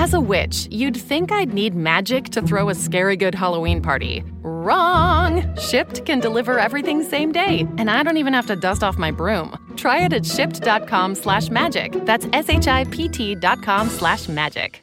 As a witch, you'd think I'd need magic to throw a scary good Halloween party. Wrong! Shipt can deliver everything same day, and I don't even have to dust off my broom. Try it at shipt.com slash magic. That's S-H-I-P-T dot com slash magic.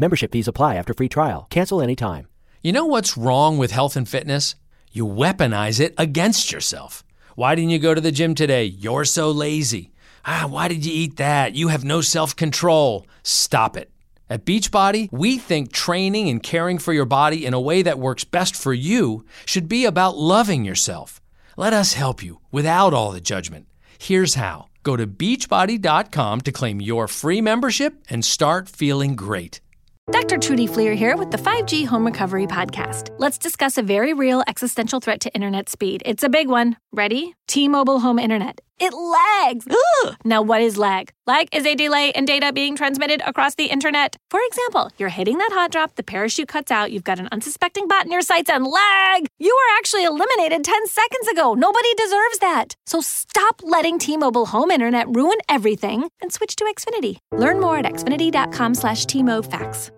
Membership fees apply after free trial. Cancel anytime. You know what's wrong with health and fitness? You weaponize it against yourself. Why didn't you go to the gym today? You're so lazy. Ah, why did you eat that? You have no self control. Stop it. At Beachbody, we think training and caring for your body in a way that works best for you should be about loving yourself. Let us help you without all the judgment. Here's how go to beachbody.com to claim your free membership and start feeling great. Dr. Trudy Fleer here with the 5G Home Recovery Podcast. Let's discuss a very real existential threat to internet speed. It's a big one. Ready? T Mobile Home Internet. It lags. Ugh. Now, what is lag? Lag is a delay in data being transmitted across the internet. For example, you're hitting that hot drop, the parachute cuts out, you've got an unsuspecting bot in your sights, and lag! You were actually eliminated 10 seconds ago. Nobody deserves that. So stop letting T-Mobile home internet ruin everything and switch to Xfinity. Learn more at xfinity.com slash T-Mobile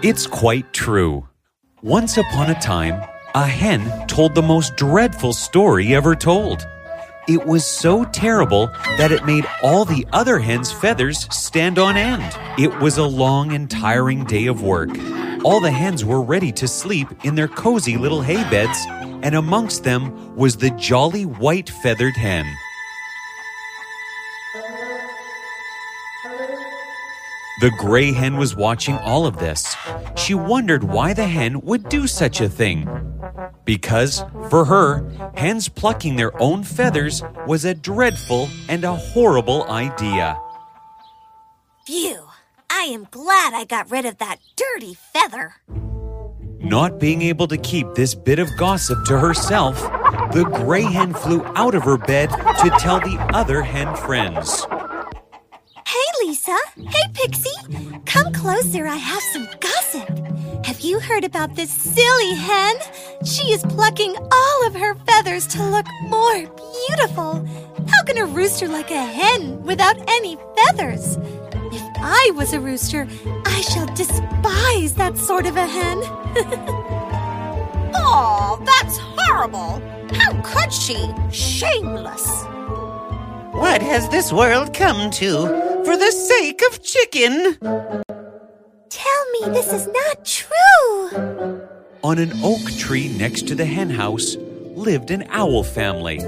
It's quite true. Once upon a time, a hen told the most dreadful story ever told. It was so terrible that it made all the other hens' feathers stand on end. It was a long and tiring day of work. All the hens were ready to sleep in their cozy little hay beds, and amongst them was the jolly white feathered hen. The gray hen was watching all of this. She wondered why the hen would do such a thing. Because, for her, hens plucking their own feathers was a dreadful and a horrible idea. Phew! I am glad I got rid of that dirty feather. Not being able to keep this bit of gossip to herself, the gray hen flew out of her bed to tell the other hen friends. Hey, Lisa. Hey, Pixie. Come closer. I have some gossip. Have you heard about this silly hen? She is plucking all of her feathers to look more beautiful. How can a rooster like a hen without any feathers? If I was a rooster, I shall despise that sort of a hen. oh, that's horrible. How could she? Shameless. What has this world come to for the sake of chicken? Tell me this is not true. On an oak tree next to the hen house lived an owl family.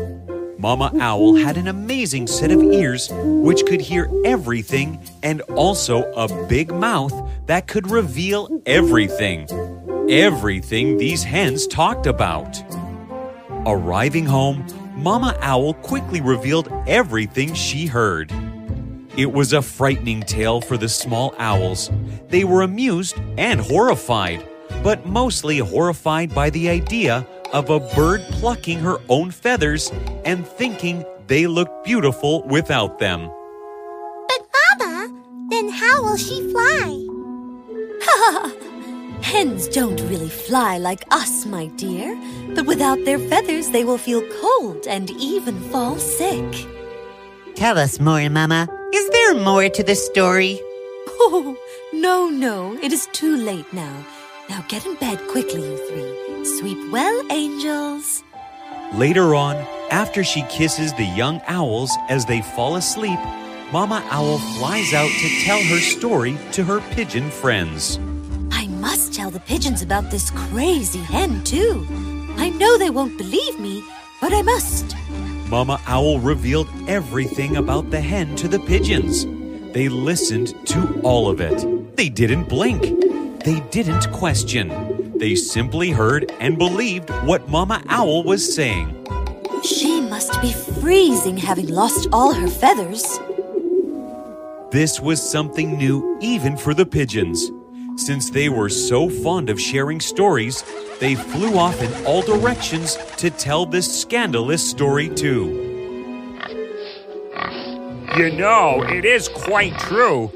Mama Owl had an amazing set of ears which could hear everything and also a big mouth that could reveal everything. Everything these hens talked about. Arriving home, Mama Owl quickly revealed everything she heard. It was a frightening tale for the small owls. They were amused and horrified, but mostly horrified by the idea of a bird plucking her own feathers and thinking they looked beautiful without them. But, Mama, then how will she fly? Hens don't really fly like us, my dear, but without their feathers, they will feel cold and even fall sick. Tell us more, Mama. Is there more to the story? Oh, no, no, it is too late now. Now get in bed quickly, you three. Sweep well, angels. Later on, after she kisses the young owls as they fall asleep, Mama Owl flies out to tell her story to her pigeon friends. I must tell the pigeons about this crazy hen, too. I know they won't believe me, but I must. Mama Owl revealed everything about the hen to the pigeons. They listened to all of it. They didn't blink. They didn't question. They simply heard and believed what Mama Owl was saying. She must be freezing having lost all her feathers. This was something new even for the pigeons. Since they were so fond of sharing stories, they flew off in all directions to tell this scandalous story too. You know, it is quite true.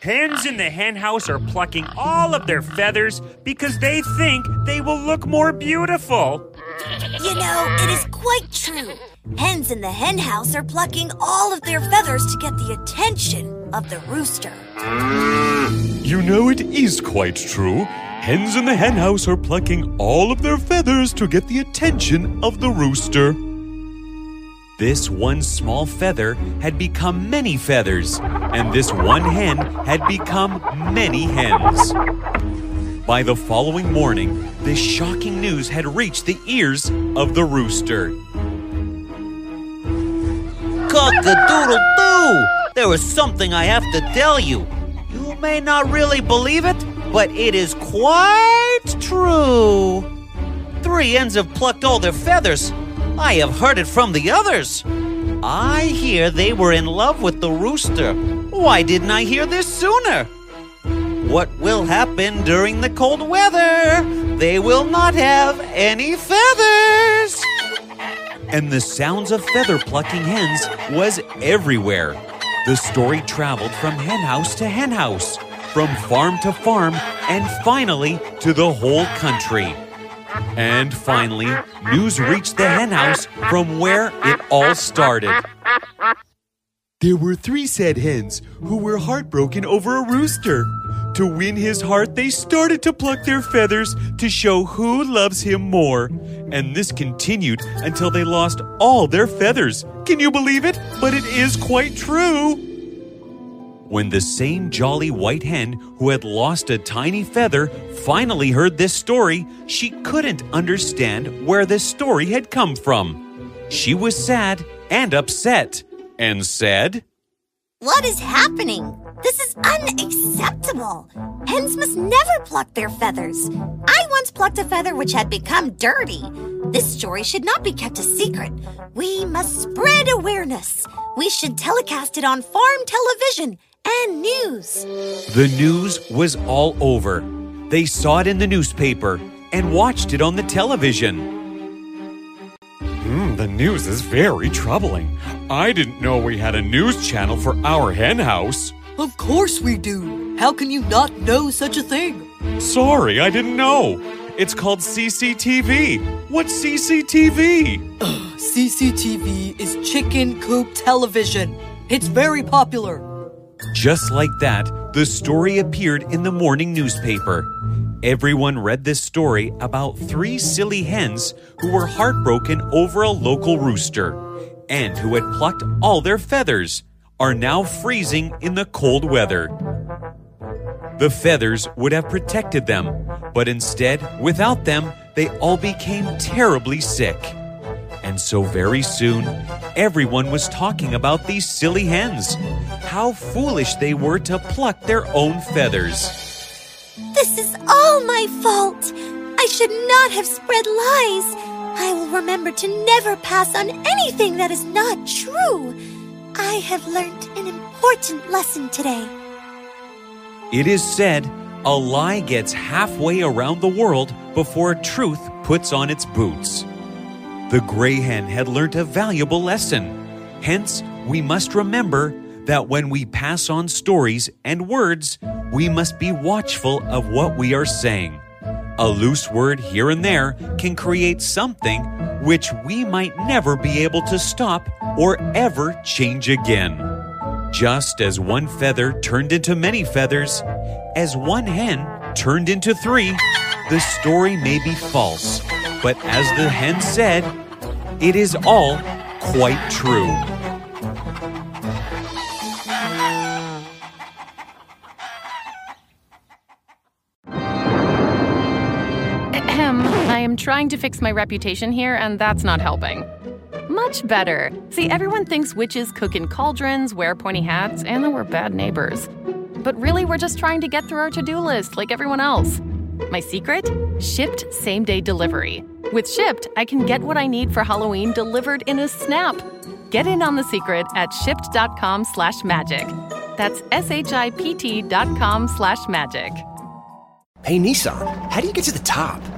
Hens in the henhouse are plucking all of their feathers because they think they will look more beautiful. You know, it is quite true. Hens in the henhouse are plucking all of their feathers to get the attention of the rooster. You know, it is quite true. Hens in the henhouse are plucking all of their feathers to get the attention of the rooster. This one small feather had become many feathers, and this one hen had become many hens. By the following morning, this shocking news had reached the ears of the rooster. Cock-a-doodle-doo! There is something I have to tell you. You may not really believe it, but it is quite true. Three hens have plucked all their feathers. I have heard it from the others. I hear they were in love with the rooster. Why didn't I hear this sooner? What will happen during the cold weather? They will not have any feathers. And the sounds of feather plucking hens was everywhere. The story traveled from henhouse to henhouse, from farm to farm, and finally to the whole country. And finally, news reached the henhouse from where it all started. There were three sad hens who were heartbroken over a rooster. To win his heart, they started to pluck their feathers to show who loves him more. And this continued until they lost all their feathers. Can you believe it? But it is quite true. When the same jolly white hen who had lost a tiny feather finally heard this story, she couldn't understand where this story had come from. She was sad and upset and said, What is happening? This is unacceptable. Hens must never pluck their feathers. I once plucked a feather which had become dirty. This story should not be kept a secret. We must spread awareness. We should telecast it on farm television and news. The news was all over. They saw it in the newspaper and watched it on the television. The news is very troubling. I didn't know we had a news channel for our hen house. Of course we do. How can you not know such a thing? Sorry, I didn't know. It's called CCTV. What's CCTV? Ugh, CCTV is Chicken Coop Television. It's very popular. Just like that, the story appeared in the morning newspaper. Everyone read this story about three silly hens who were heartbroken over a local rooster and who had plucked all their feathers, are now freezing in the cold weather. The feathers would have protected them, but instead, without them, they all became terribly sick. And so very soon, everyone was talking about these silly hens. How foolish they were to pluck their own feathers. This is all my fault. I should not have spread lies. I will remember to never pass on anything that is not true. I have learned an important lesson today. It is said a lie gets halfway around the world before truth puts on its boots. The gray hen had learnt a valuable lesson. Hence, we must remember that when we pass on stories and words, we must be watchful of what we are saying. A loose word here and there can create something which we might never be able to stop or ever change again. Just as one feather turned into many feathers, as one hen turned into three, the story may be false, but as the hen said, it is all quite true. Trying to fix my reputation here, and that's not helping. Much better. See, everyone thinks witches cook in cauldrons, wear pointy hats, and that we're bad neighbors. But really, we're just trying to get through our to do list like everyone else. My secret? Shipt same day delivery. With Shipt, I can get what I need for Halloween delivered in a snap. Get in on the secret at shipt.com slash magic. That's S H I P T dot com slash magic. Hey, Nissan, how do you get to the top?